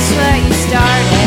place where you started.